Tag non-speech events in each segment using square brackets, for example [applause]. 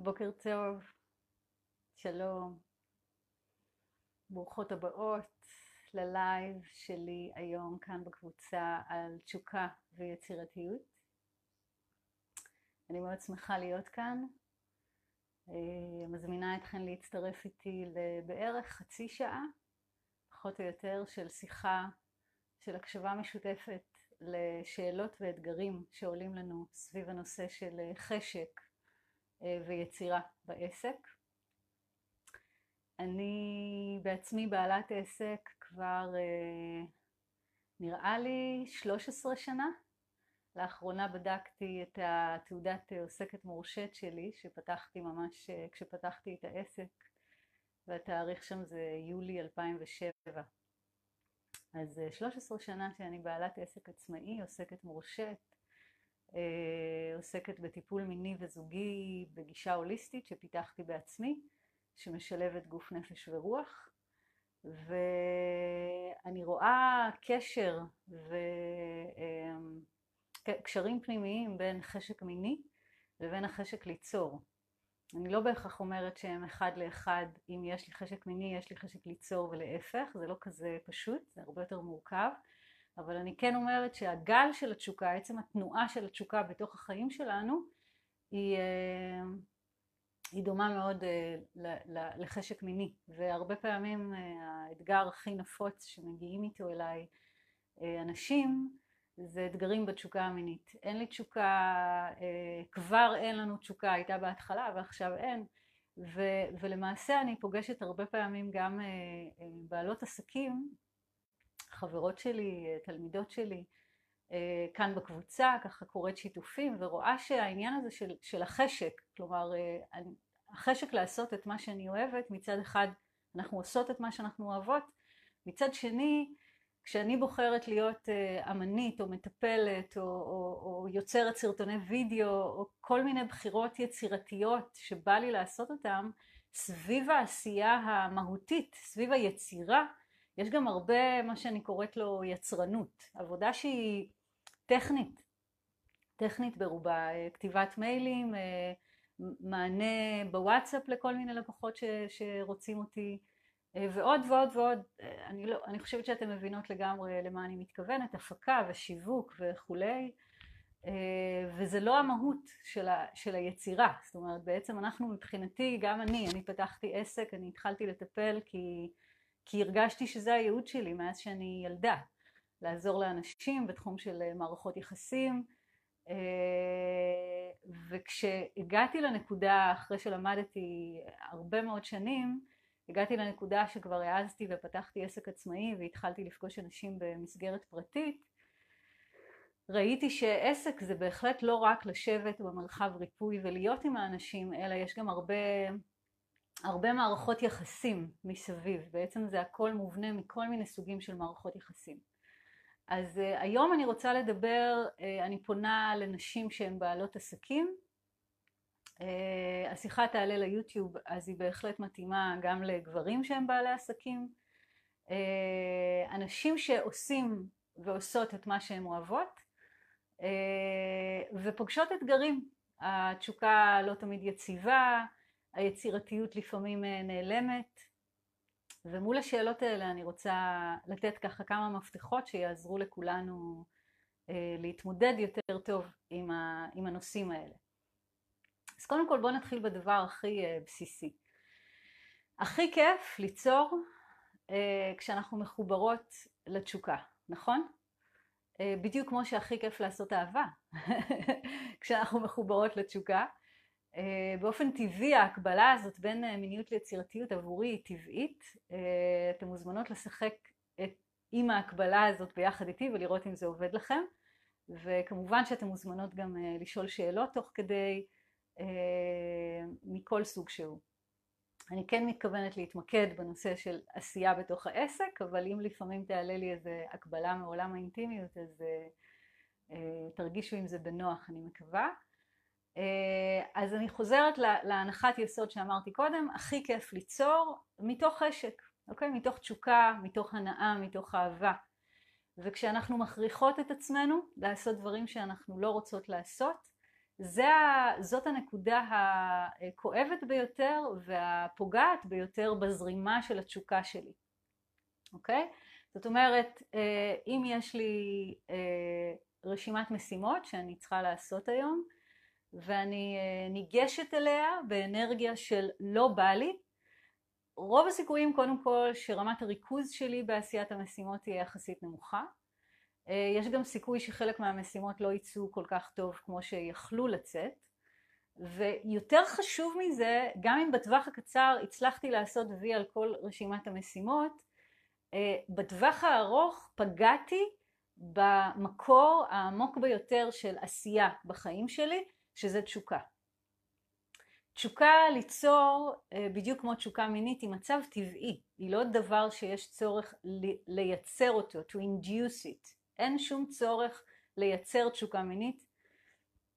בוקר טוב, שלום, ברוכות הבאות ללייב שלי היום כאן בקבוצה על תשוקה ויצירתיות. אני מאוד שמחה להיות כאן, אה, מזמינה אתכן להצטרף איתי לבערך חצי שעה, פחות או יותר, של שיחה, של הקשבה משותפת לשאלות ואתגרים שעולים לנו סביב הנושא של חשק. אה, ויצירה בעסק. אני בעצמי בעלת עסק כבר אה, נראה לי 13 שנה. לאחרונה בדקתי את התעודת עוסקת מורשת שלי שפתחתי ממש אה, כשפתחתי את העסק והתאריך שם זה יולי 2007. אז 13 שנה שאני בעלת עסק עצמאי, עוסקת מורשת, אה, עוסקת בטיפול מיני וזוגי בגישה הוליסטית שפיתחתי בעצמי, שמשלבת גוף, נפש ורוח, ואני רואה קשר וקשרים אמ, פנימיים בין חשק מיני לבין החשק ליצור. אני לא בהכרח אומרת שהם אחד לאחד, אם יש לי חשק מיני, יש לי חשק ליצור ולהפך, זה לא כזה פשוט, זה הרבה יותר מורכב. אבל אני כן אומרת שהגל של התשוקה, עצם התנועה של התשוקה בתוך החיים שלנו, היא, אה, היא דומה מאוד אה, לחשק מיני, והרבה פעמים אה, האתגר הכי נפוץ שמגיעים איתו אליי אנשים, זה אתגרים בתשוקה המינית. אין לי תשוקה, כבר אין לנו תשוקה, הייתה בהתחלה ועכשיו אין, ו, ולמעשה אני פוגשת הרבה פעמים גם בעלות עסקים חברות שלי, תלמידות שלי, אה, כאן בקבוצה, ככה קוראת שיתופים ורואה שהעניין הזה של, של החשק, כלומר אה, החשק לעשות את מה שאני אוהבת, מצד אחד אנחנו עושות את מה שאנחנו אוהבות, מצד שני כשאני בוחרת להיות אה, אמנית או מטפלת או, או, או יוצרת סרטוני וידאו או כל מיני בחירות יצירתיות שבא לי לעשות אותן סביב העשייה המהותית, סביב היצירה יש גם הרבה מה שאני קוראת לו יצרנות, עבודה שהיא טכנית, טכנית ברובה, אה, כתיבת מיילים, אה, מענה בוואטסאפ לכל מיני לקוחות ש, שרוצים אותי אה, ועוד ועוד ועוד, אני, לא, אני חושבת שאתן מבינות לגמרי למה אני מתכוונת, הפקה ושיווק וכולי. וזה לא המהות של, ה, של היצירה, זאת אומרת בעצם אנחנו מבחינתי, גם אני, אני פתחתי עסק, אני התחלתי לטפל כי כי הרגשתי שזה הייעוד שלי מאז שאני ילדה, לעזור לאנשים בתחום של אה, מערכות יחסים אה, וכשהגעתי לנקודה אחרי שלמדתי הרבה מאוד שנים הגעתי לנקודה שכבר העזתי ופתחתי עסק עצמאי והתחלתי לפגוש אנשים במסגרת פרטית ראיתי שעסק זה בהחלט לא רק לשבת במרחב ריפוי ולהיות עם האנשים אלא יש גם הרבה הרבה מערכות יחסים מסביב, בעצם זה הכל מובנה מכל מיני סוגים של מערכות יחסים. אז uh, היום אני רוצה לדבר, uh, אני פונה לנשים שהן בעלות עסקים, uh, השיחה תעלה ליוטיוב אז היא בהחלט מתאימה גם לגברים שהם בעלי עסקים, uh, אנשים שעושים ועושות את מה שהן אוהבות uh, ופוגשות אתגרים, התשוקה לא תמיד יציבה, היצירתיות לפעמים אה, נעלמת ומול השאלות האלה אני רוצה לתת ככה כמה מפתחות שיעזרו לכולנו אה, להתמודד יותר טוב עם, הנושאים האלה. אז קודם כל בואו נתחיל בדבר הכי אה, בסיסי. הכי כיף ליצור כשאנחנו מחוברות לתשוקה, נכון? בדיוק כמו שהכי כיף לעשות אהבה [laughs] כשאנחנו מחוברות לתשוקה באופן טבעי ההקבלה הזאת בין אה, מיניות ליצירתיות עבורי היא טבעית. אה, אתן מוזמנות לשחק עם ההקבלה הזאת ביחד איתי ולראות אם זה עובד לכם. וכמובן שאתן מוזמנות גם לשאול שאלות תוך כדי מכל סוג שהוא. אני כן מתכוונת להתמקד בנושא של עשייה בתוך העסק, אבל אם לפעמים תעלה לי איזו הקבלה מעולם האינטימיות אז תרגישו עם זה בנוח אני מקווה. אה, אז אני חוזרת להנחת יסוד שאמרתי קודם, הכי כיף ליצור מתוך חשק, אוקיי? מתוך תשוקה, מתוך הנאה, מתוך אהבה. וכשאנחנו מכריחות את עצמנו לעשות דברים שאנחנו לא רוצות לעשות, זה, זאת הנקודה הכואבת ביותר והפוגעת ביותר בזרימה של התשוקה שלי, אוקיי? זאת אומרת, אה, אם יש לי אה, רשימת משימות שאני צריכה לעשות היום, ואני אה, ניגשת אליה באנרגיה של לא בא לי, רוב הסיכויים קודם כל שרמת הריכוז שלי בעשיית המשימות תהיה יחסית נמוכה. יש גם סיכוי שחלק מהמשימות לא יצאו כל כך טוב כמו שיכלו לצאת. ויותר חשוב מזה, גם אם בטווח הקצר הצלחתי לעשות וי על כל רשימת המשימות, אה, בטווח הארוך פגעתי במקור העמוק ביותר של עשייה בחיים שלי, שזה תשוקה. תשוקה ליצור, אה, בדיוק כמו תשוקה מינית, היא מצב טבעי, היא לא דבר שיש צורך לייצר אותו, to induce it. אין שום צורך לייצר תשוקה מינית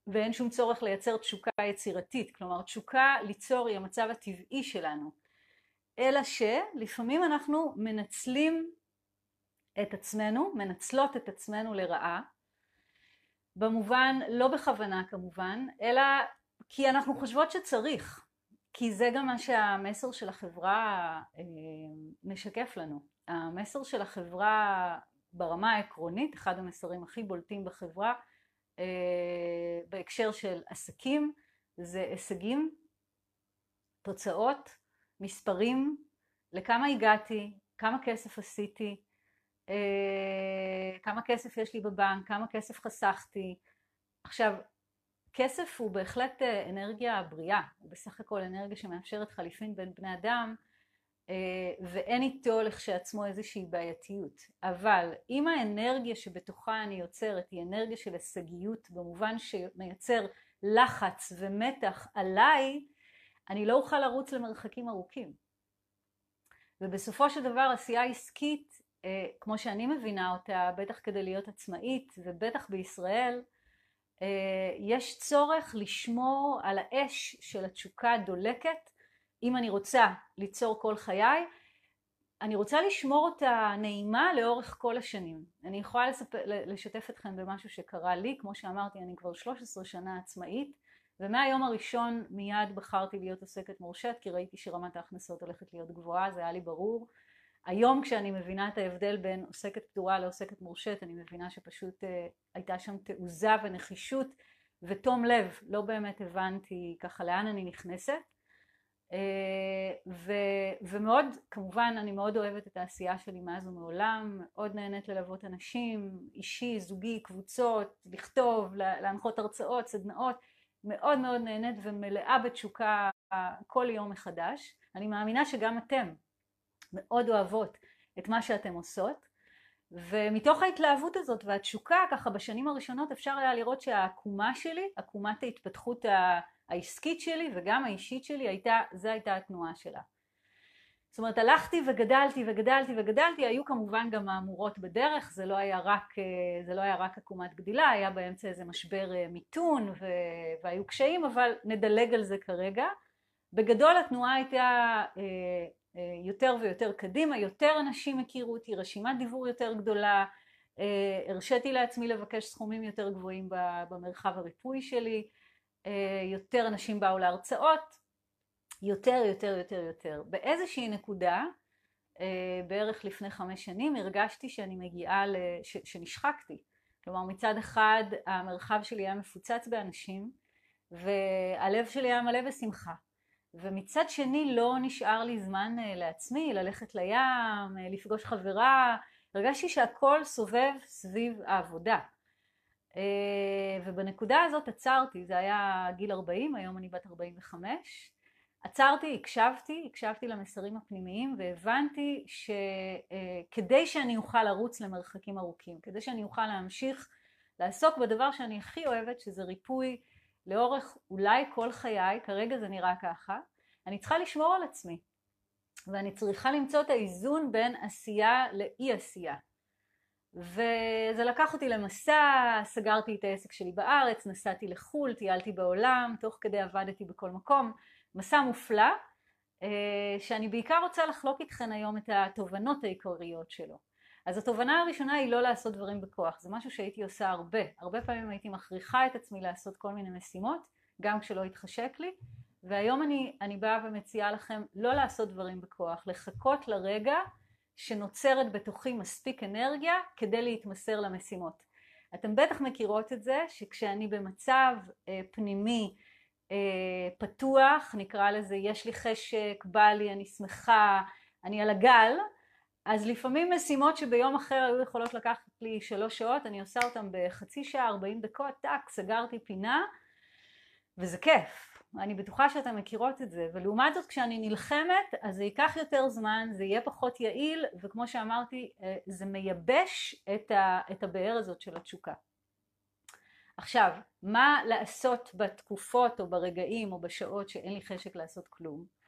ואין שום צורך לייצר תשוקה יצירתית, כלומר תשוקה ליצור היא המצב הטבעי שלנו. אלא שלפעמים אנחנו מנצלים את עצמנו, מנצלות את עצמנו לרעה, במובן, לא בכוונה כמובן, אלא כי אנחנו חושבות שצריך, כי זה גם מה שהמסר של החברה אה, משקף לנו. המסר של החברה ברמה העקרונית, אחד המסרים הכי בולטים בחברה אה, בהקשר של עסקים, זה הישגים, תוצאות, מספרים, לכמה הגעתי, כמה כסף עשיתי, כמה כסף יש לי בבנק, כמה כסף חסכתי. עכשיו, כסף הוא בהחלט אה, אנרגיה בריאה, הוא בסך הכל אנרגיה שמאפשרת חליפין בין בני אדם אה, ואין איתו לכשעצמו איזושהי בעייתיות. אבל אם האנרגיה שבתוכה אני יוצרת היא אנרגיה של הישגיות במובן שמייצר לחץ ומתח עליי, אני לא אוכל לרוץ למרחקים ארוכים. ובסופו של דבר עשייה עסקית, אה, כמו שאני מבינה אותה, בטח כדי להיות עצמאית ובטח בישראל, אה, יש צורך לשמור על האש של התשוקה הדולקת אם אני רוצה ליצור כל חיי, אני רוצה לשמור אותה נעימה לאורך כל השנים. אני יכולה לספ... לשתף אתכם במשהו שקרה לי, כמו שאמרתי אני כבר 13 שנה עצמאית ומהיום הראשון מיד בחרתי להיות עוסקת מורשת כי ראיתי שרמת ההכנסות הולכת להיות גבוהה, זה היה לי ברור. היום כשאני מבינה את ההבדל בין עוסקת פטורה לעוסקת מורשת אני מבינה שפשוט uh, הייתה שם תעוזה ונחישות ותום לב, לא באמת הבנתי ככה לאן אני נכנסת. אה, ו, ומאוד, כמובן אני מאוד אוהבת את העשייה שלי מאז ומעולם, מאוד נהנית ללוות אנשים, אישי, זוגי, קבוצות, לכתוב, להנחות הרצאות, סדנאות, מאוד מאוד נהנית ומלאה בתשוקה כל יום מחדש. אני מאמינה שגם אתם מאוד אוהבות את מה שאתם עושות, ומתוך ההתלהבות הזאת והתשוקה, ככה בשנים הראשונות אפשר היה לראות שהעקומה שלי, עקומת ההתפתחות. העסקית שלי וגם האישית שלי הייתה, זו הייתה התנועה שלה. זאת אומרת הלכתי וגדלתי וגדלתי וגדלתי, היו כמובן גם מהמורות בדרך, זה לא היה רק, אה, זה לא היה רק עקומת גדילה, היה באמצע איזה משבר אה, מיתון והיו קשיים, אבל נדלג על זה כרגע. בגדול התנועה הייתה אה, יותר ויותר קדימה, יותר אנשים הכירו אותי, רשימת דיבור יותר גדולה, הרשיתי לעצמי לבקש סכומים יותר גבוהים במרחב הריפוי שלי, אה, יותר אנשים באו להרצאות, יותר, יותר, יותר, יותר. באיזושהי נקודה, אה, בערך לפני חמש שנים, הרגשתי שאני מגיעה, לש... שנשחקתי. כלומר, מצד אחד המרחב שלי היה מפוצץ באנשים, והלב שלי היה מלא בשמחה. ומצד שני לא נשאר לי זמן אה, לעצמי, ללכת לים, לפגוש חברה, הרגשתי שהכל סובב סביב העבודה. אה, ובנקודה הזאת עצרתי, זה היה גיל 40, היום אני בת 45, עצרתי, הקשבתי, הקשבתי למסרים הפנימיים והבנתי שכדי אה, שאני אוכל לרוץ למרחקים ארוכים, כדי שאני אוכל להמשיך לעסוק בדבר שאני הכי אוהבת, שזה ריפוי לאורך אולי כל חיי, כרגע זה נראה ככה, אני צריכה לשמור על עצמי ואני צריכה למצוא את האיזון בין עשייה לאי עשייה. וזה לקח אותי למסע, סגרתי את העסק שלי בארץ, נסעתי לחו"ל, טיילתי בעולם, תוך כדי עבדתי בכל מקום, מסע מופלא, אה, שאני בעיקר רוצה לחלוק איתכן היום את התובנות העיקריות שלו. אז התובנה הראשונה היא לא לעשות דברים בכוח, זה משהו שהייתי עושה הרבה, הרבה פעמים הייתי מכריחה את עצמי לעשות כל מיני משימות, גם כשלא התחשק לי, והיום אני, אני באה ומציעה לכם לא לעשות דברים בכוח, לחכות לרגע שנוצרת בתוכי מספיק אנרגיה כדי להתמסר למשימות. אתם בטח מכירות את זה שכשאני במצב אה, פנימי אה, פתוח, נקרא לזה יש לי חשק, בא לי, אני שמחה, אני על הגל, אז לפעמים משימות שביום אחר היו יכולות לקחת לי שלוש שעות, אני עושה אותן בחצי שעה, ארבעים דקות, טאק, סגרתי פינה, וזה כיף. אני בטוחה שאתן מכירות את זה, ולעומת זאת כשאני נלחמת אז זה ייקח יותר זמן, זה יהיה פחות יעיל, וכמו שאמרתי אה, זה מייבש את, ה, את הבאר הזאת של התשוקה. עכשיו, מה לעשות בתקופות או ברגעים או בשעות שאין לי חשק לעשות כלום?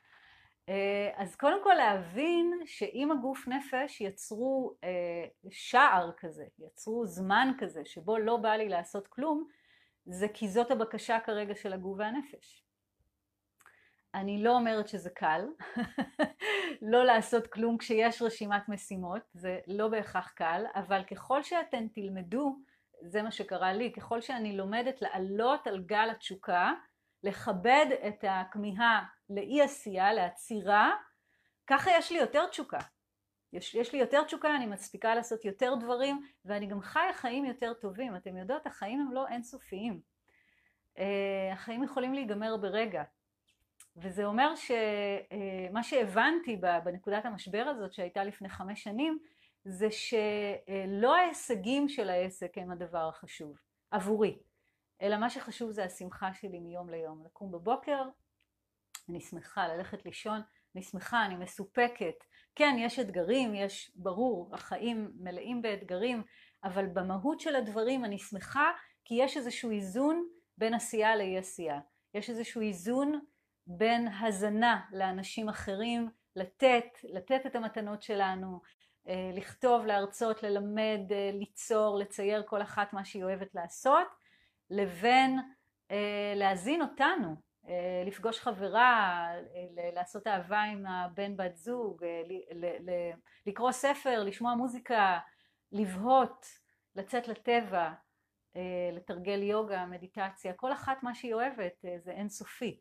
אה, אז קודם כל להבין שאם הגוף נפש יצרו אה, שער כזה, יצרו זמן כזה שבו לא בא לי לעשות כלום, זה כי זאת הבקשה כרגע של הגוף והנפש. אני לא אומרת שזה קל, [laughs] לא לעשות כלום כשיש רשימת משימות, זה לא בהכרח קל, אבל ככל שאתן תלמדו, זה מה שקרה לי, ככל שאני לומדת לעלות על גל התשוקה, לכבד את הכמיהה לאי עשייה, לעצירה, ככה יש לי יותר תשוקה. יש, יש לי יותר תשוקה, אני מספיקה לעשות יותר דברים, ואני גם חיה חיים יותר טובים. אתם יודעות, החיים הם לא אינסופיים. Uh, החיים יכולים להיגמר ברגע. וזה אומר שמה uh, שהבנתי בנקודת המשבר הזאת שהייתה לפני חמש שנים, זה שלא ההישגים של העסק הם הדבר החשוב, עבורי. אלא מה שחשוב זה השמחה שלי מיום ליום. לקום בבוקר, אני שמחה ללכת לישון, אני שמחה, אני מסופקת. כן, יש אתגרים, יש, ברור, החיים מלאים באתגרים, אבל במהות של הדברים אני שמחה כי יש איזשהו איזון בין עשייה לאי עשייה. יש איזשהו איזון בין הזנה לאנשים אחרים, לתת, לתת את המתנות שלנו, אה, לכתוב, להרצות, ללמד, אה, ליצור, לצייר כל אחת מה שהיא אוהבת לעשות, לבין אה, להזין אותנו, לפגוש חברה, אה, לעשות אהבה עם הבן בת זוג, לקרוא ספר, לשמוע מוזיקה, לבהות, לצאת לטבע, לתרגל יוגה, מדיטציה, כל אחת מה שהיא אוהבת זה אינסופי.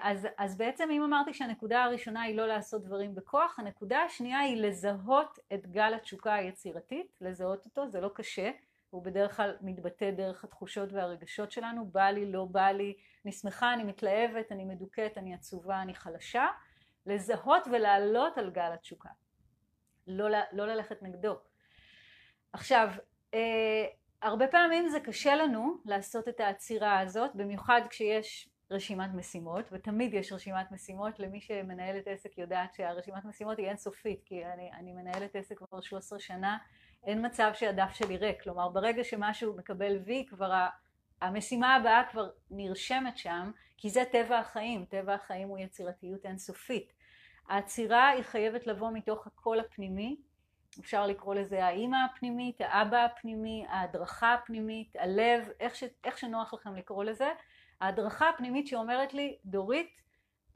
אז, אז בעצם אם אמרתי שהנקודה הראשונה היא לא לעשות דברים בכוח, הנקודה השנייה היא לזהות את גל התשוקה היצירתית, לזהות אותו, זה לא קשה, הוא בדרך כלל מתבטא דרך התחושות והרגשות שלנו, בא לי, לא בא לי, אני שמחה, אני מתלהבת, אני מדוכאת, אני עצובה, אני חלשה, לזהות ולעלות על גל התשוקה, לא, לא ללכת נגדו. עכשיו, אה, הרבה פעמים זה קשה לנו לעשות את העצירה הזאת, במיוחד כשיש רשימת משימות, ותמיד יש רשימת משימות, למי שמנהלת עסק יודעת שהרשימת משימות היא אינסופית, כי אני, אני מנהלת עסק כבר 13 שנה, אין מצב שהדף שלי ריק, כלומר ברגע שמשהו מקבל וי כבר המשימה הבאה כבר נרשמת שם, כי זה טבע החיים, טבע החיים הוא יצירתיות אינסופית. העצירה היא חייבת לבוא מתוך הקול הפנימי, אפשר לקרוא לזה האימא הפנימית, האבא הפנימי, ההדרכה הפנימית, הלב, איך, ש, איך שנוח לכם לקרוא לזה, ההדרכה הפנימית שאומרת לי, דורית,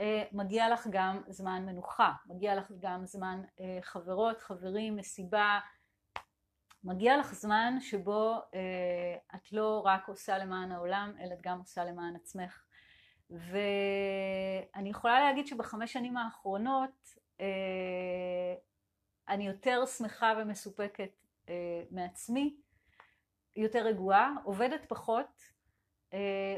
אה, מגיע לך גם זמן מנוחה, מגיע לך גם זמן אה, חברות, חברים, מסיבה, מגיע לך זמן שבו אה, את לא רק עושה למען העולם, אלא את גם עושה למען עצמך. ואני יכולה להגיד שבחמש שנים האחרונות אה, אני יותר שמחה ומסופקת אה, מעצמי, יותר רגועה, עובדת פחות,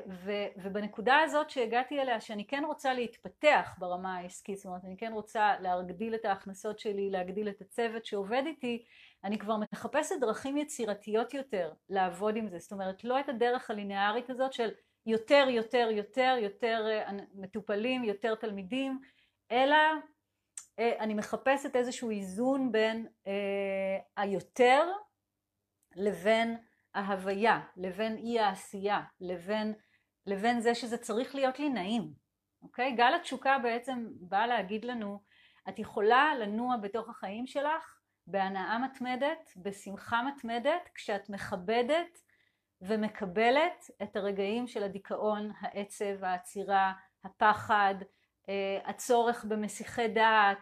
ו, ובנקודה הזאת שהגעתי אליה שאני כן רוצה להתפתח ברמה העסקית, זאת אומרת אני כן רוצה להגדיל את ההכנסות שלי, להגדיל את הצוות שעובד איתי, אני כבר מחפשת דרכים יצירתיות יותר לעבוד עם זה, זאת אומרת לא את הדרך הלינארית הזאת של יותר יותר יותר יותר אה, מטופלים, יותר תלמידים, אלא אה, אני מחפשת איזשהו איזון בין היותר לבין ההוויה, לבין אי העשייה, לבין, לבין זה שזה צריך להיות לי נעים, אוקיי? גל התשוקה בעצם בא להגיד לנו, את יכולה לנוע בתוך החיים שלך בהנאה מתמדת, בשמחה מתמדת, כשאת מכבדת ומקבלת את הרגעים של הדיכאון, העצב, העצירה, הפחד, אה, הצורך במסיחי דעת,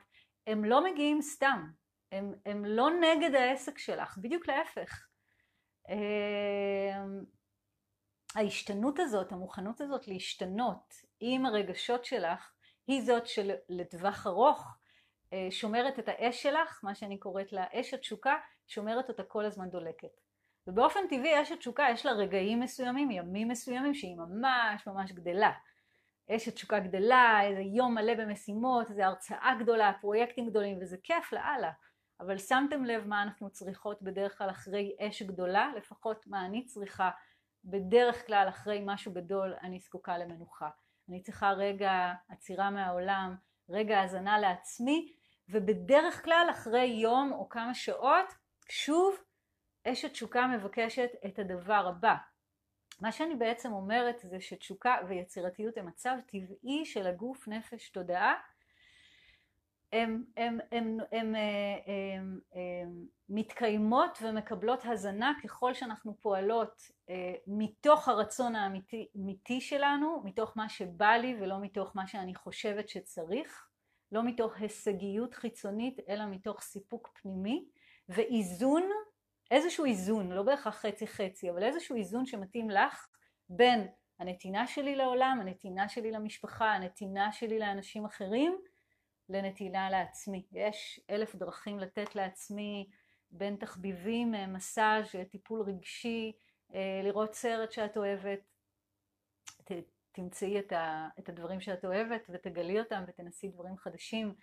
הם לא מגיעים סתם, הם, הם לא נגד העסק שלך, בדיוק להפך. ההשתנות הזאת, המוכנות הזאת להשתנות עם הרגשות שלך, היא זאת שלטווח ארוך שומרת את האש שלך, מה שאני קוראת לה אש התשוקה, שומרת אותה כל הזמן דולקת. ובאופן טבעי אש התשוקה יש לה רגעים מסוימים, ימים מסוימים שהיא ממש ממש גדלה. אש התשוקה גדלה, איזה יום מלא במשימות, איזה הרצאה גדולה, פרויקטים גדולים, וזה כיף לאללה. אבל שמתם לב מה אנחנו צריכות בדרך כלל אחרי אש גדולה? לפחות מה אני צריכה בדרך כלל אחרי משהו גדול אני זקוקה למנוחה. אני צריכה רגע עצירה מהעולם, רגע האזנה לעצמי, ובדרך כלל אחרי יום או כמה שעות, שוב אש התשוקה מבקשת את הדבר הבא. מה שאני בעצם אומרת זה שתשוקה ויצירתיות הם מצב טבעי של הגוף, נפש, תודעה. הן מתקיימות ומקבלות הזנה ככל שאנחנו פועלות אה, מתוך הרצון האמיתי שלנו, מתוך מה שבא לי ולא מתוך מה שאני חושבת שצריך, לא מתוך הישגיות חיצונית אלא מתוך סיפוק פנימי ואיזון איזשהו איזון, לא בהכרח חצי חצי, אבל איזשהו איזון שמתאים לך בין הנתינה שלי לעולם, הנתינה שלי למשפחה, הנתינה שלי לאנשים אחרים, לנתינה לעצמי. יש אלף דרכים לתת לעצמי בין תחביבים, מסאז', טיפול רגשי, אה, לראות סרט שאת אוהבת, ת, תמצאי את, ה, את הדברים שאת אוהבת ותגלי אותם ותנסי דברים חדשים.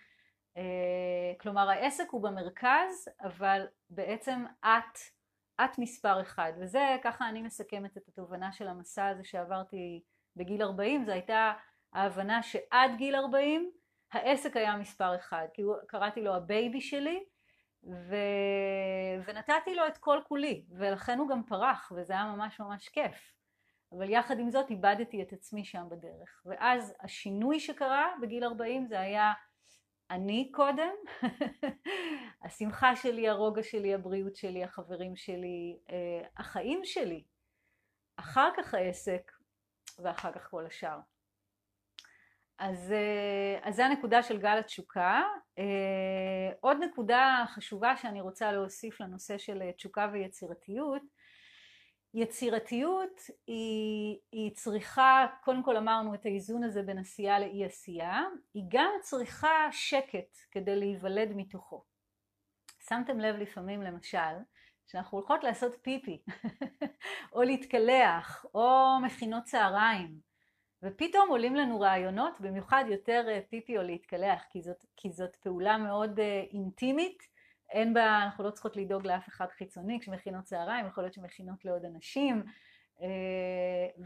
אה, כלומר העסק הוא במרכז אבל בעצם את, את מספר אחד וזה ככה אני מסכמת את התובנה של המסע הזה שעברתי בגיל 40 זו הייתה ההבנה שעד גיל 40 העסק היה מספר אחד כי קראתי לו ה baby שלי ו... ונתתי לו את כל כולי ולכן הוא גם פרח וזה היה ממש ממש כיף. אבל יחד עם זאת איבדתי את עצמי שם בדרך. ואז השינוי שקרה בגיל 40 זה היה אני קודם, [laughs] השמחה שלי, הרוגע שלי, הבריאות שלי, החברים שלי, אה, החיים שלי, אחר כך העסק ואחר כך כל השאר. אז, אה, אז זה הנקודה של גל התשוקה. אה, עוד נקודה חשובה שאני רוצה להוסיף לנושא של תשוקה ויצירתיות יצירתיות היא, היא צריכה, קודם כל אמרנו את האיזון הזה בין עשייה לאי עשייה, היא גם צריכה שקט כדי להיוולד מתוכו. שמתם לב לפעמים למשל שאנחנו הולכות לעשות פיפי [laughs] או להתקלח או מכינות צהריים ופתאום עולים לנו רעיונות במיוחד יותר אה, פיפי או להתקלח כי זאת, כי זאת פעולה מאוד אה, אינטימית. אין בה, אנחנו לא צריכות לדאוג לאף אחד חיצוני כשמכינות צהריים, יכול להיות שמכינות לעוד אנשים אה,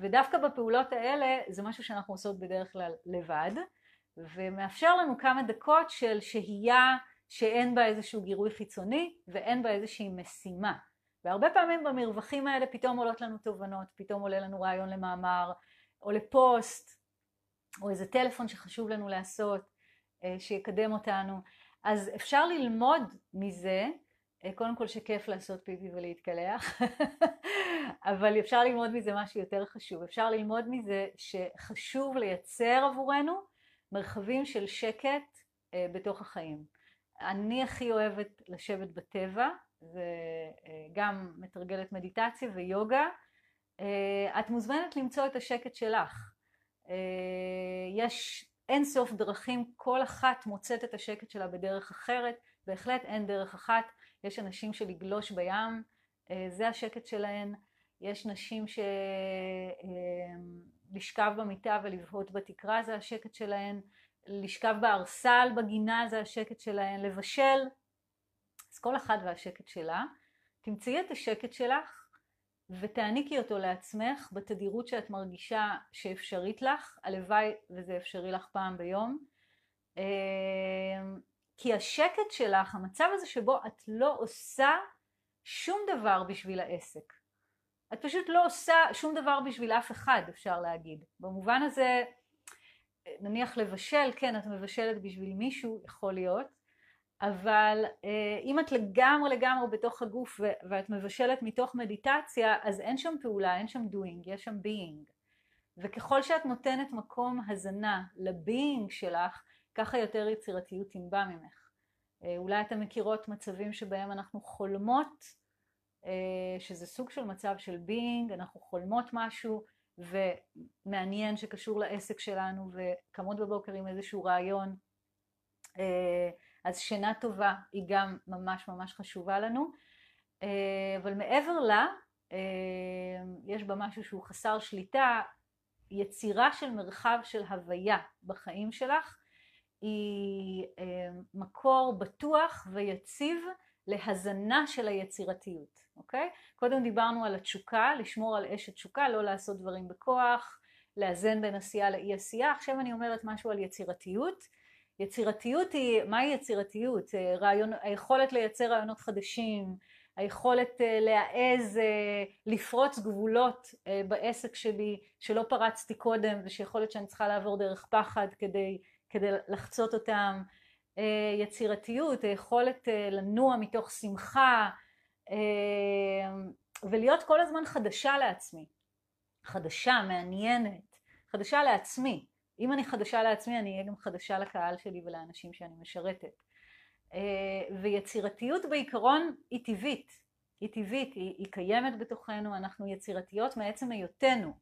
ודווקא בפעולות האלה זה משהו שאנחנו עושות בדרך כלל לבד ומאפשר לנו כמה דקות של שהייה שאין בה איזשהו גירוי חיצוני ואין בה איזושהי משימה. והרבה פעמים במרווחים האלה פתאום עולות לנו תובנות, פתאום עולה לנו רעיון למאמר או לפוסט או איזה טלפון שחשוב לנו לעשות אה, שיקדם אותנו אז אפשר ללמוד מזה, אה, קודם כל שכיף לעשות פיפי ולהתקלח, [laughs] אבל אפשר ללמוד מזה משהו יותר חשוב, אפשר ללמוד מזה שחשוב לייצר עבורנו מרחבים של שקט אה, בתוך החיים. אני הכי אוהבת לשבת בטבע, וגם מתרגלת מדיטציה ויוגה. אה, את מוזמנת למצוא את השקט שלך. יש אין סוף דרכים, כל אחת מוצאת את השקט שלה בדרך אחרת, בהחלט אין דרך אחת, יש אנשים שלגלוש בים, אה, זה השקט שלהן, יש נשים שלשכב אה, במיטה ולבהות בתקרה זה השקט שלהן, לשכב בארסל בגינה זה השקט שלהן, לבשל, אז כל אחת והשקט שלה. תמצאי את השקט שלך ותעניקי אותו לעצמך בתדירות שאת מרגישה שאפשרית לך, הלוואי וזה אפשרי לך פעם ביום. אמ, כי השקט שלך, המצב הזה שבו את לא עושה שום דבר בשביל העסק. את פשוט לא עושה שום דבר בשביל אף אחד, אפשר להגיד. במובן הזה, נניח לבשל, כן, את מבשלת בשביל מישהו, יכול להיות, אבל אה, אם את לגמרי לגמרי בתוך הגוף ואת מבשלת מתוך מדיטציה אז אין שם פעולה, אין שם doing, יש שם being. וככל שאת נותנת מקום הזנה לביינג שלך ככה יותר יצירתיות תנבע ממך. אולי אתם מכירות מצבים שבהם אנחנו חולמות, שזה סוג של מצב של בינג, אנחנו חולמות משהו ומעניין שקשור לעסק שלנו וקמות בבוקר עם איזשהו רעיון, אז שינה טובה היא גם ממש ממש חשובה לנו, אבל מעבר לה יש בה משהו שהוא חסר שליטה, יצירה של מרחב של הוויה בחיים שלך היא מקור בטוח ויציב להזנה של היצירתיות, אוקיי? קודם דיברנו על התשוקה, לשמור על אש התשוקה, לא לעשות דברים בכוח, לאזן בין עשייה לאי עשייה, עכשיו אני אומרת משהו על יצירתיות. יצירתיות היא, מהי יצירתיות? רעיון, היכולת לייצר רעיונות חדשים, היכולת להעז לפרוץ גבולות בעסק שלי שלא פרצתי קודם ושיכול להיות שאני צריכה לעבור דרך פחד כדי, כדי לחצות אותם, יצירתיות, היכולת לנוע מתוך שמחה ולהיות כל הזמן חדשה לעצמי, חדשה, מעניינת, חדשה לעצמי, אם אני חדשה לעצמי אני אהיה גם חדשה לקהל שלי ולאנשים שאני משרתת ויצירתיות בעיקרון היא טבעית, היא טבעית, היא, היא קיימת בתוכנו, אנחנו יצירתיות מעצם היותנו.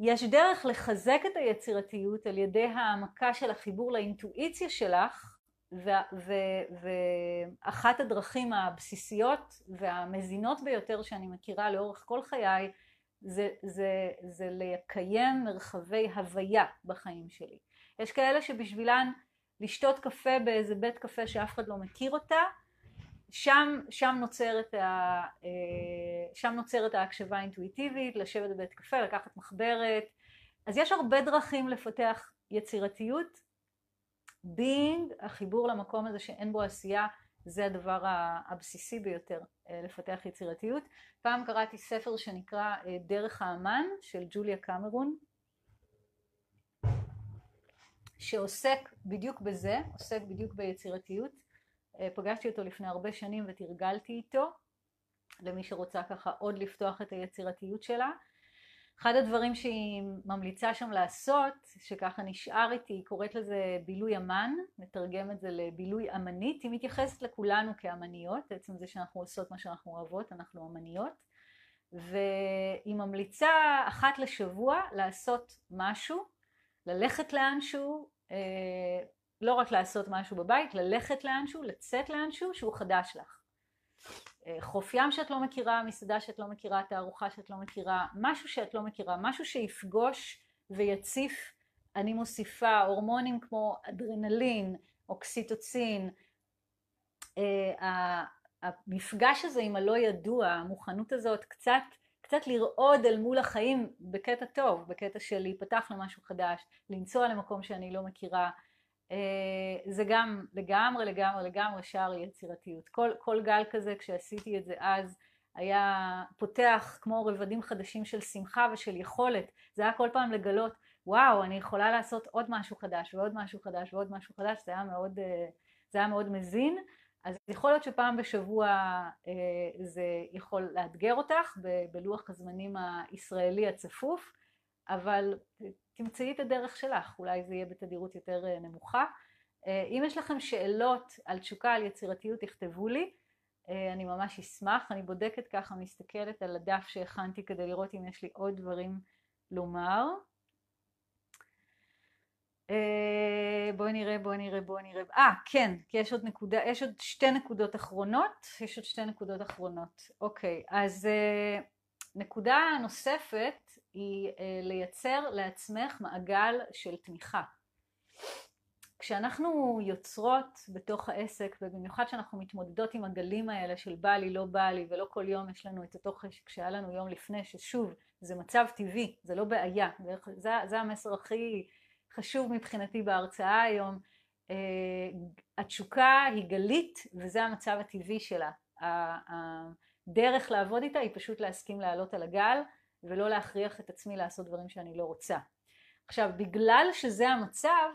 יש דרך לחזק את היצירתיות על ידי העמקה של החיבור לאינטואיציה שלך ואחת הדרכים הבסיסיות והמזינות ביותר שאני מכירה לאורך כל חיי זה, זה, זה לקיים מרחבי הוויה בחיים שלי. יש כאלה שבשבילן לשתות קפה באיזה בית קפה שאף אחד לא מכיר אותה, שם, שם, נוצרת ה, שם נוצרת ההקשבה האינטואיטיבית, לשבת בבית קפה, לקחת מחברת, אז יש הרבה דרכים לפתח יצירתיות, being, החיבור למקום הזה שאין בו עשייה, זה הדבר הבסיסי ביותר לפתח יצירתיות. פעם קראתי ספר שנקרא דרך האמן של ג'וליה קמרון, שעוסק בדיוק בזה, עוסק בדיוק ביצירתיות. פגשתי אותו לפני הרבה שנים ותרגלתי איתו, למי שרוצה ככה עוד לפתוח את היצירתיות שלה. אחד הדברים שהיא ממליצה שם לעשות, שככה נשאר איתי, היא קוראת לזה בילוי אמן, נתרגם את זה לבילוי אמנית, היא מתייחסת לכולנו כאמניות, עצם זה שאנחנו עושות מה שאנחנו אוהבות, אנחנו אמניות, והיא ממליצה אחת לשבוע לעשות משהו, ללכת לאנשהו, לא רק לעשות משהו בבית, ללכת לאנשהו, לצאת לאנשהו שהוא חדש לך. חוף ים שאת לא מכירה, מסעדה שאת לא מכירה, תערוכה שאת לא מכירה, משהו שאת לא מכירה, משהו שיפגוש ויציף, אני מוסיפה הורמונים כמו אדרנלין, אוקסיטוצין, המפגש הזה עם הלא ידוע, המוכנות הזאת קצת, קצת לרעוד אל מול החיים בקטע טוב, בקטע של להיפתח למשהו חדש, לנסוע למקום שאני לא מכירה, זה גם לגמרי לגמרי לגמרי שער יצירתיות. כל, כל גל כזה כשעשיתי את זה אז היה פותח כמו רבדים חדשים של שמחה ושל יכולת, זה היה כל פעם לגלות וואו אני יכולה לעשות עוד משהו חדש ועוד משהו חדש ועוד משהו חדש, זה היה מאוד, זה היה מאוד מזין, אז יכול להיות שפעם בשבוע זה יכול לאתגר אותך בלוח הזמנים הישראלי הצפוף, אבל תמצאי את הדרך שלך, אולי זה יהיה בתדירות יותר נמוכה. אם יש לכם שאלות על תשוקה, על יצירתיות, תכתבו לי, אני ממש אשמח, אני בודקת ככה, מסתכלת על הדף שהכנתי כדי לראות אם יש לי עוד דברים לומר. בואי נראה, בואי נראה, בואי נראה, אה כן, כי יש עוד נקודה, יש עוד שתי נקודות אחרונות, יש עוד שתי נקודות אחרונות, אוקיי, אז נקודה נוספת היא לייצר לעצמך מעגל של תמיכה. כשאנחנו יוצרות בתוך העסק, ובמיוחד שאנחנו מתמודדות עם הגלים האלה של בא לי, לא בא לי, ולא כל יום יש לנו את אותו חשק שהיה לנו יום לפני, ששוב, זה מצב טבעי, זה לא בעיה, זה, זה המסר הכי חשוב מבחינתי בהרצאה היום. התשוקה היא גלית, וזה המצב הטבעי שלה. הדרך לעבוד איתה היא פשוט להסכים לעלות על הגל, ולא להכריח את עצמי לעשות דברים שאני לא רוצה. עכשיו, בגלל שזה המצב,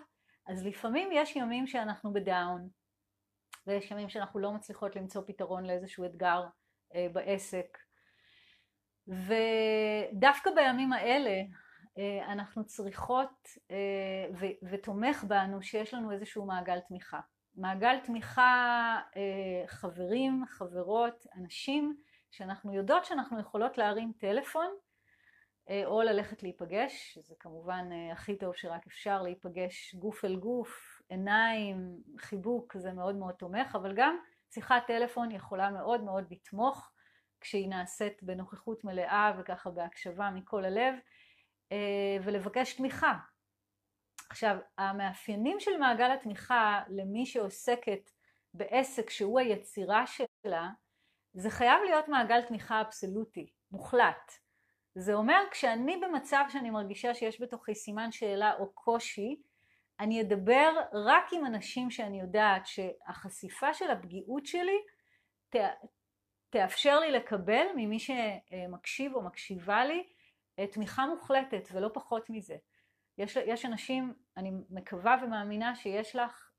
אז לפעמים יש ימים שאנחנו בדאון, ויש ימים שאנחנו לא מצליחות למצוא פתרון לאיזשהו אתגר אה, בעסק. ודווקא בימים האלה אה, אנחנו צריכות, אה, ו- ותומך בנו שיש לנו איזשהו מעגל תמיכה. מעגל תמיכה, חברים, חברות, אנשים שאנחנו יודעות שאנחנו יכולות להרים טלפון או ללכת להיפגש, שזה כמובן הכי טוב שרק אפשר להיפגש גוף אל גוף, עיניים, חיבוק, זה מאוד מאוד תומך, אבל גם שיחת טלפון יכולה מאוד מאוד לתמוך כשהיא נעשית בנוכחות מלאה וככה בהקשבה מכל הלב ולבקש תמיכה. עכשיו, המאפיינים של מעגל התמיכה למי שעוסקת בעסק שהוא היצירה שלה, זה חייב להיות מעגל תמיכה אבסולוטי, מוחלט. זה אומר כשאני במצב שאני מרגישה שיש בתוכי סימן שאלה או קושי, אני אדבר רק עם אנשים שאני יודעת שהחשיפה של הפגיעות שלי ת, תאפשר לי לקבל ממי שמקשיב או מקשיבה לי תמיכה מוחלטת ולא פחות מזה. יש, יש אנשים, אני מקווה ומאמינה שיש לך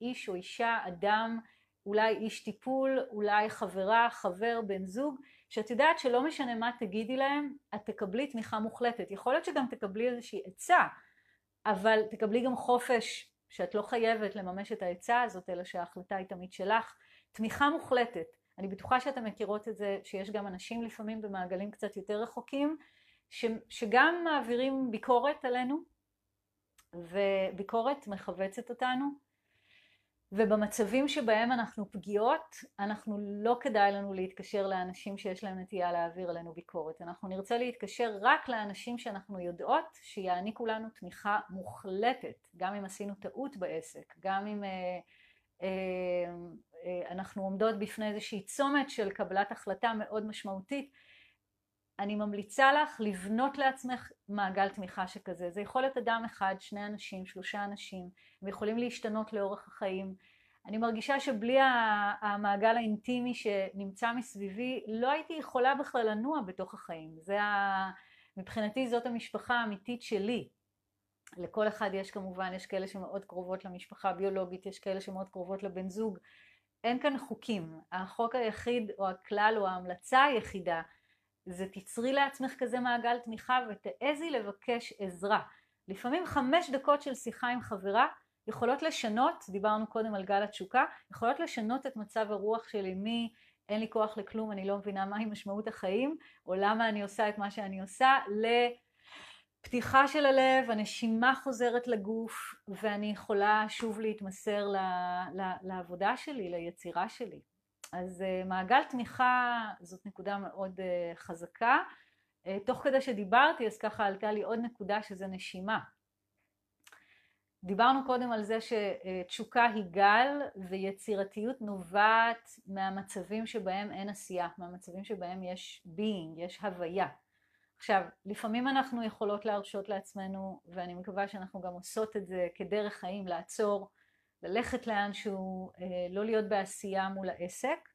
איש או אישה, אדם, אולי איש טיפול, אולי חברה, חבר, בן זוג, שאת יודעת שלא משנה מה תגידי להם, את תקבלי תמיכה מוחלטת. יכול להיות שגם תקבלי איזושהי עצה, אבל תקבלי גם חופש, שאת לא חייבת לממש את העצה הזאת, אלא שההחלטה היא תמיד שלך. תמיכה מוחלטת. אני בטוחה שאתם מכירות את זה, שיש גם אנשים לפעמים במעגלים קצת יותר רחוקים, ש, שגם מעבירים ביקורת עלינו, וביקורת מכווצת אותנו, ובמצבים שבהם אנחנו פגיעות, אנחנו לא כדאי לנו להתקשר לאנשים שיש להם נטייה להעביר עלינו ביקורת. אנחנו נרצה להתקשר רק לאנשים שאנחנו יודעות שיעניקו לנו תמיכה מוחלטת, גם אם עשינו טעות בעסק, גם אם אה, אה, אה, אנחנו עומדות בפני איזושהי צומת של קבלת החלטה מאוד משמעותית. אני ממליצה לך לבנות לעצמך מעגל תמיכה שכזה. זה יכול להיות אדם אחד, שני אנשים, שלושה אנשים, הם יכולים להשתנות לאורך החיים. אני מרגישה שבלי המעגל האינטימי שנמצא מסביבי, לא הייתי יכולה בכלל לנוע בתוך החיים. זה ה... מבחינתי זאת המשפחה האמיתית שלי. לכל אחד יש כמובן, יש כאלה שמאוד קרובות למשפחה הביולוגית, יש כאלה שמאוד קרובות לבן זוג. אין כאן חוקים. החוק היחיד או הכלל או ההמלצה היחידה זה תצרי לעצמך כזה מעגל תמיכה ותעזי לבקש עזרה. לפעמים חמש דקות של שיחה עם חברה יכולות לשנות, דיברנו קודם על גל התשוקה, יכולות לשנות את מצב הרוח שלי מ... אין לי כוח לכלום, אני לא מבינה מהי משמעות החיים, או למה אני עושה את מה שאני עושה, לפתיחה של הלב, הנשימה חוזרת לגוף, ואני יכולה שוב להתמסר ל, ל, לעבודה שלי, ליצירה שלי. אז uh, מעגל תמיכה זאת נקודה מאוד uh, חזקה. Uh, תוך כדי שדיברתי אז ככה עלתה לי עוד נקודה שזה נשימה. דיברנו קודם על זה שתשוקה היא גל ויצירתיות נובעת מהמצבים שבהם אין עשייה, מהמצבים שבהם יש being, יש הוויה. עכשיו, לפעמים אנחנו יכולות להרשות לעצמנו, ואני מקווה שאנחנו גם עושות את זה כדרך חיים, לעצור, ללכת לאנשהו, אה, לא להיות בעשייה מול העסק,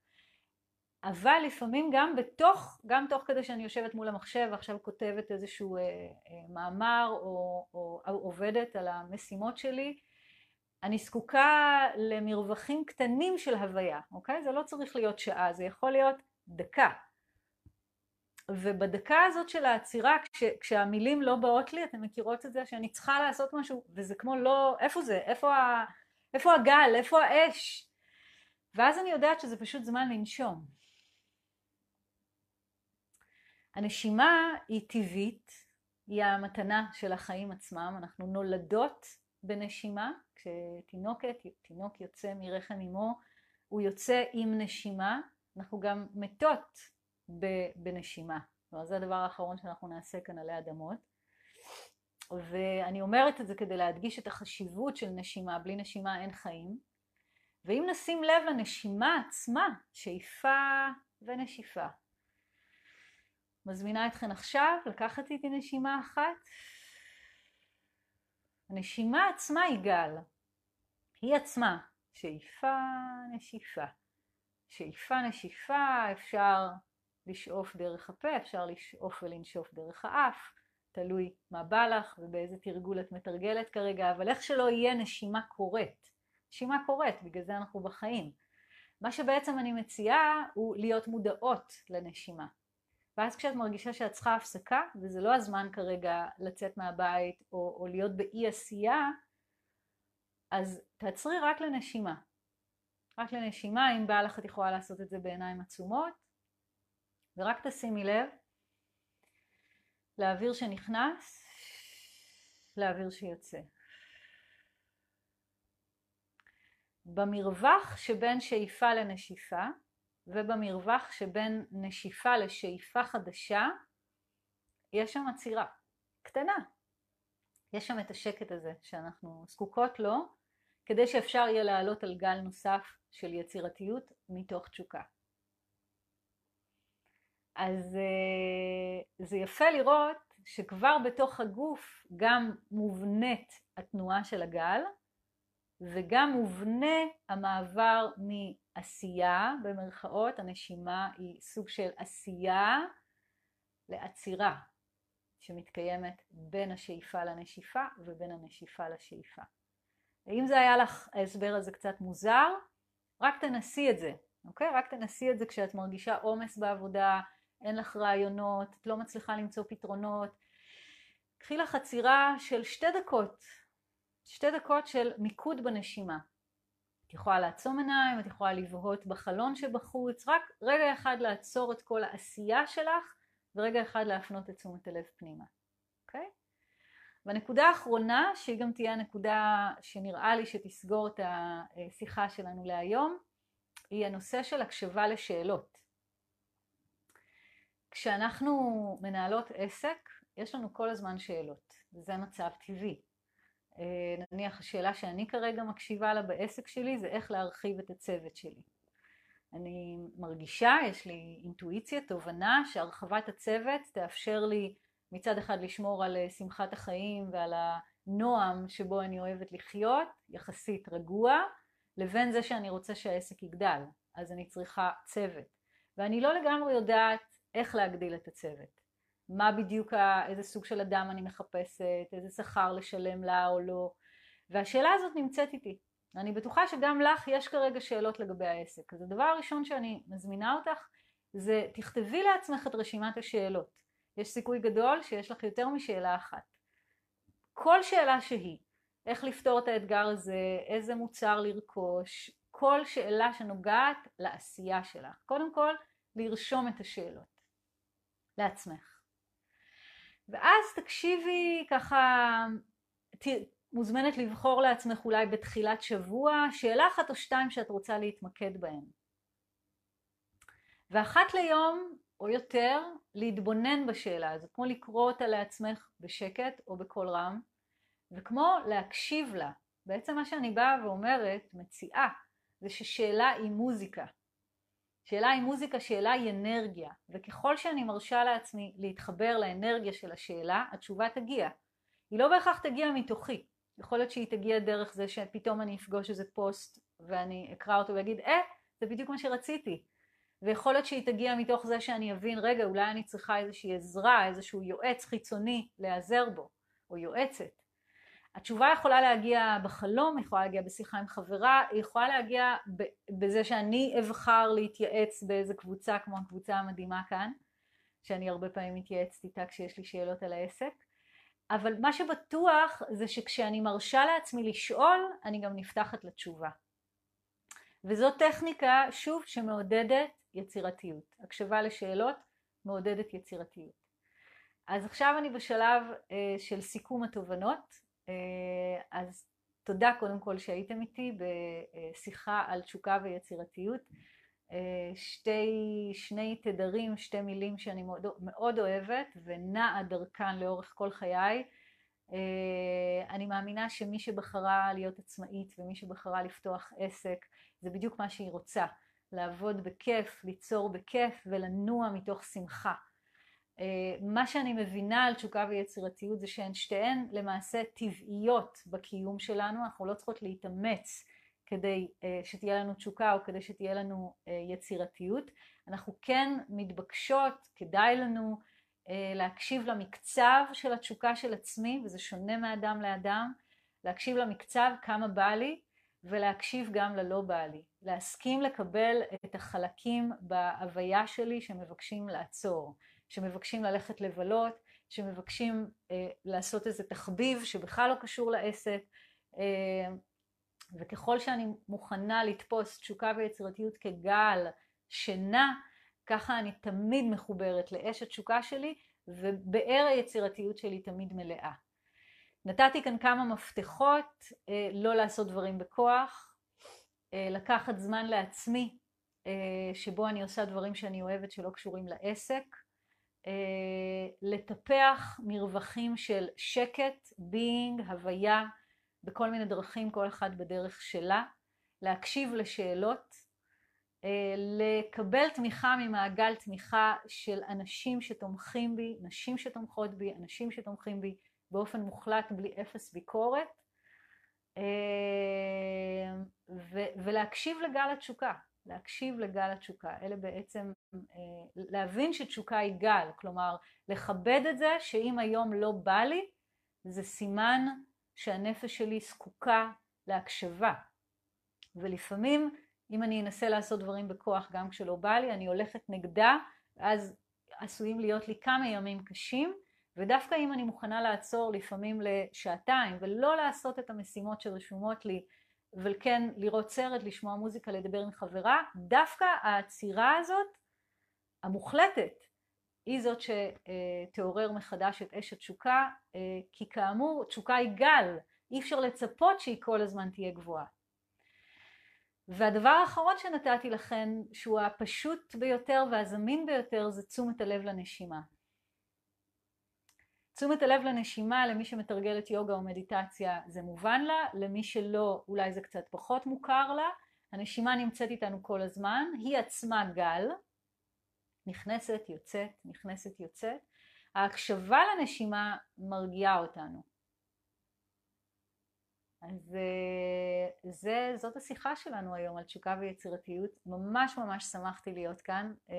אבל לפעמים גם בתוך, גם תוך כדי שאני יושבת מול המחשב ועכשיו כותבת איזשהו אה, אה, מאמר או, או, או עובדת על המשימות שלי, אני זקוקה למרווחים קטנים של הוויה, אוקיי? זה לא צריך להיות שעה, זה יכול להיות דקה. ובדקה הזאת של העצירה, כש, כשהמילים לא באות לי, אתן מכירות את זה שאני צריכה לעשות משהו, וזה כמו לא, איפה זה? איפה, ה, איפה הגל? איפה האש? ואז אני יודעת שזה פשוט זמן לנשום. הנשימה היא טבעית, היא המתנה של החיים עצמם, אנחנו נולדות בנשימה, כשתינוקת, תינוק יוצא מרחם אמו, הוא יוצא עם נשימה, אנחנו גם מתות בנשימה. כלומר זה הדבר האחרון שאנחנו נעשה כאן עלי אדמות. ואני אומרת את זה כדי להדגיש את החשיבות של נשימה, בלי נשימה אין חיים. ואם נשים לב לנשימה עצמה, שאיפה ונשיפה, מזמינה אתכן עכשיו לקחת איתי נשימה אחת. הנשימה עצמה היא גל. היא עצמה. שאיפה, נשיפה. שאיפה, נשיפה, אפשר לשאוף דרך הפה, אפשר לשאוף ולנשוף דרך האף, תלוי מה בא לך ובאיזה תרגול את מתרגלת כרגע, אבל איך שלא יהיה נשימה קורית. נשימה קורית, בגלל זה אנחנו בחיים. מה שבעצם אני מציעה הוא להיות מודעות לנשימה. ואז כשאת מרגישה שאת צריכה הפסקה, וזה לא הזמן כרגע לצאת מהבית או, או להיות באי עשייה, אז תעצרי רק לנשימה. רק לנשימה, אם בא לך את יכולה לעשות את זה בעיניים עצומות, ורק תשימי לב לאוויר שנכנס, לאוויר שיוצא. במרווח שבין שאיפה לנשיפה ובמרווח שבין נשיפה לשאיפה חדשה יש שם עצירה קטנה. יש שם את השקט הזה שאנחנו זקוקות לו כדי שאפשר יהיה לעלות על גל נוסף של יצירתיות מתוך תשוקה. אז אה, זה יפה לראות שכבר בתוך הגוף גם מובנית התנועה של הגל וגם מובנה המעבר מעשייה במרכאות, הנשימה היא סוג של עשייה לעצירה שמתקיימת בין השאיפה לנשיפה ובין הנשיפה לשאיפה. ואם זה היה לך ההסבר הזה קצת מוזר, רק תנסי את זה, אוקיי? רק תנסי את זה כשאת מרגישה עומס בעבודה, אין לך רעיונות, את לא מצליחה למצוא פתרונות. קחי לך עצירה של שתי דקות, שתי דקות של מיקוד בנשימה. את יכולה לעצום עיניים, את יכולה לבהות בחלון שבחוץ, רק רגע אחד לעצור את כל העשייה שלך ורגע אחד להפנות את תשומת הלב פנימה, אוקיי? והנקודה האחרונה, שהיא גם תהיה הנקודה שנראה לי שתסגור את השיחה שלנו להיום, היא הנושא של הקשבה לשאלות. כשאנחנו מנהלות עסק, יש לנו כל הזמן שאלות, וזה מצב טבעי. אה, נניח השאלה שאני כרגע מקשיבה לה בעסק שלי זה איך להרחיב את הצוות שלי. אני מרגישה, יש לי אינטואיציה, תובנה שהרחבת הצוות תאפשר לי מצד אחד לשמור על אה, שמחת החיים ועל הנועם שבו אני אוהבת לחיות, יחסית רגוע, לבין זה שאני רוצה שהעסק יגדל, אז אני צריכה צוות. ואני לא לגמרי יודעת איך להגדיל את הצוות. מה בדיוק, איזה סוג של אדם אני מחפשת, איזה שכר לשלם לה או לא, והשאלה הזאת נמצאת איתי. אני בטוחה שגם לך יש כרגע שאלות לגבי העסק. אז הדבר הראשון שאני מזמינה אותך זה תכתבי לעצמך את רשימת השאלות. יש סיכוי גדול שיש לך יותר משאלה אחת. כל שאלה שהיא, איך לפתור את האתגר הזה, איזה מוצר לרכוש, כל שאלה שנוגעת לעשייה שלך. קודם כל, לרשום את השאלות לעצמך. ואז תקשיבי ככה, ת, מוזמנת לבחור לעצמך אולי בתחילת שבוע שאלה אחת או שתיים שאת רוצה להתמקד בהן. ואחת ליום או יותר להתבונן בשאלה הזאת, כמו לקרוא אותה לעצמך בשקט או בקול רם, וכמו להקשיב לה. בעצם מה שאני באה ואומרת, מציעה, זה ששאלה היא מוזיקה. שאלה היא מוזיקה, שאלה היא אנרגיה, וככל שאני מרשה לעצמי להתחבר לאנרגיה של השאלה, התשובה תגיע. היא לא בהכרח תגיע מתוכי, יכול להיות שהיא תגיע דרך זה שפתאום אני אפגוש איזה פוסט ואני אקרא אותו ואגיד, אה, זה בדיוק מה שרציתי. ויכול להיות שהיא תגיע מתוך זה שאני אבין, רגע, אולי אני צריכה איזושהי עזרה, איזשהו יועץ חיצוני להיעזר בו, או יועצת. התשובה יכולה להגיע בחלום, יכולה להגיע בשיחה עם חברה, היא יכולה להגיע בזה שאני אבחר להתייעץ באיזה קבוצה כמו הקבוצה המדהימה כאן, שאני הרבה פעמים מתייעצת איתה כשיש לי שאלות על העסק, אבל מה שבטוח זה שכשאני מרשה לעצמי לשאול, אני גם נפתחת לתשובה. וזו טכניקה, שוב, שמעודדת יצירתיות. הקשבה לשאלות מעודדת יצירתיות. אז עכשיו אני בשלב אה, של סיכום התובנות. אה, אז תודה קודם כל שהייתם איתי בשיחה על תשוקה ויצירתיות. אה, שתי, שני תדרים, שתי מילים שאני מאוד, מאוד אוהבת ונעה דרכן לאורך כל חיי. אה, אני מאמינה שמי שבחרה להיות עצמאית ומי שבחרה לפתוח עסק זה בדיוק מה שהיא רוצה, לעבוד בכיף, ליצור בכיף ולנוע מתוך שמחה. אה, מה שאני מבינה על תשוקה ויצירתיות זה שהן שתיהן למעשה טבעיות בקיום שלנו, אנחנו לא צריכות להתאמץ כדי אה, שתהיה לנו תשוקה או כדי שתהיה לנו אה, יצירתיות, אנחנו כן מתבקשות, כדאי לנו להקשיב למקצב של התשוקה של עצמי, וזה שונה מאדם לאדם, להקשיב למקצב כמה בא לי ולהקשיב גם ללא בא לי, להסכים לקבל את החלקים בהוויה שלי שמבקשים לעצור. שמבקשים ללכת לבלות, שמבקשים אה, לעשות איזה תחביב שבכלל לא קשור לעסק, אה, וככל שאני מוכנה לתפוס תשוקה ויצירתיות כגל שנע, ככה אני תמיד מחוברת לאש התשוקה שלי, ובאר היצירתיות שלי תמיד מלאה. נתתי כאן כמה מפתחות, אה, לא לעשות דברים בכוח, אה, לקחת זמן לעצמי, אה, שבו אני עושה דברים שאני אוהבת שלא קשורים לעסק, לטפח מרווחים של שקט, being, הוויה, בכל מיני דרכים, כל אחת בדרך שלה, להקשיב לשאלות, לקבל תמיכה ממעגל תמיכה של אנשים שתומכים בי, נשים שתומכות בי, אנשים שתומכים בי, באופן מוחלט בלי אפס ביקורת אה, ולהקשיב לגל התשוקה, להקשיב לגל התשוקה, אלה בעצם, אה, להבין שתשוקה היא גל, כלומר לכבד את זה שאם היום לא בא לי זה סימן שהנפש שלי זקוקה להקשבה. ולפעמים אם אני אנסה לעשות דברים בכוח גם כשלא בא לי אני הולכת נגדה אז עשויים להיות לי כמה ימים קשים ודווקא אם אני מוכנה לעצור לפעמים לשעתיים ולא לעשות את המשימות שרשומות לי וכן לראות סרט, לשמוע מוזיקה, לדבר עם חברה, דווקא העצירה הזאת המוחלטת היא זאת שתעורר מחדש את אש התשוקה כי כאמור תשוקה היא גל, אי אפשר לצפות שהיא כל הזמן תהיה גבוהה. והדבר האחרון שנתתי לכם שהוא הפשוט ביותר והזמין ביותר זה תשומת הלב לנשימה. תשומת הלב לנשימה למי שמתרגלת יוגה או מדיטציה זה מובן לה, למי שלא אולי זה קצת פחות מוכר לה, הנשימה נמצאת איתנו כל הזמן, היא עצמה גל, נכנסת יוצאת, נכנסת יוצאת, ההקשבה לנשימה מרגיעה אותנו. אז אה, זה, זאת השיחה שלנו היום על תשוקה ויצירתיות, ממש ממש שמחתי להיות כאן, אה,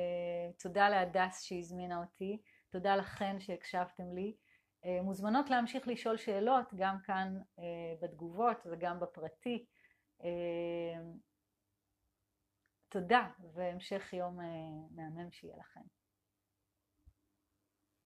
תודה להדס שהזמינה אותי, תודה לכן שהקשבתם לי. אה, מוזמנות להמשיך לשאול שאלות גם כאן בתגובות וגם בפרטי. אה, תודה והמשך יום מהמם שיהיה לכם.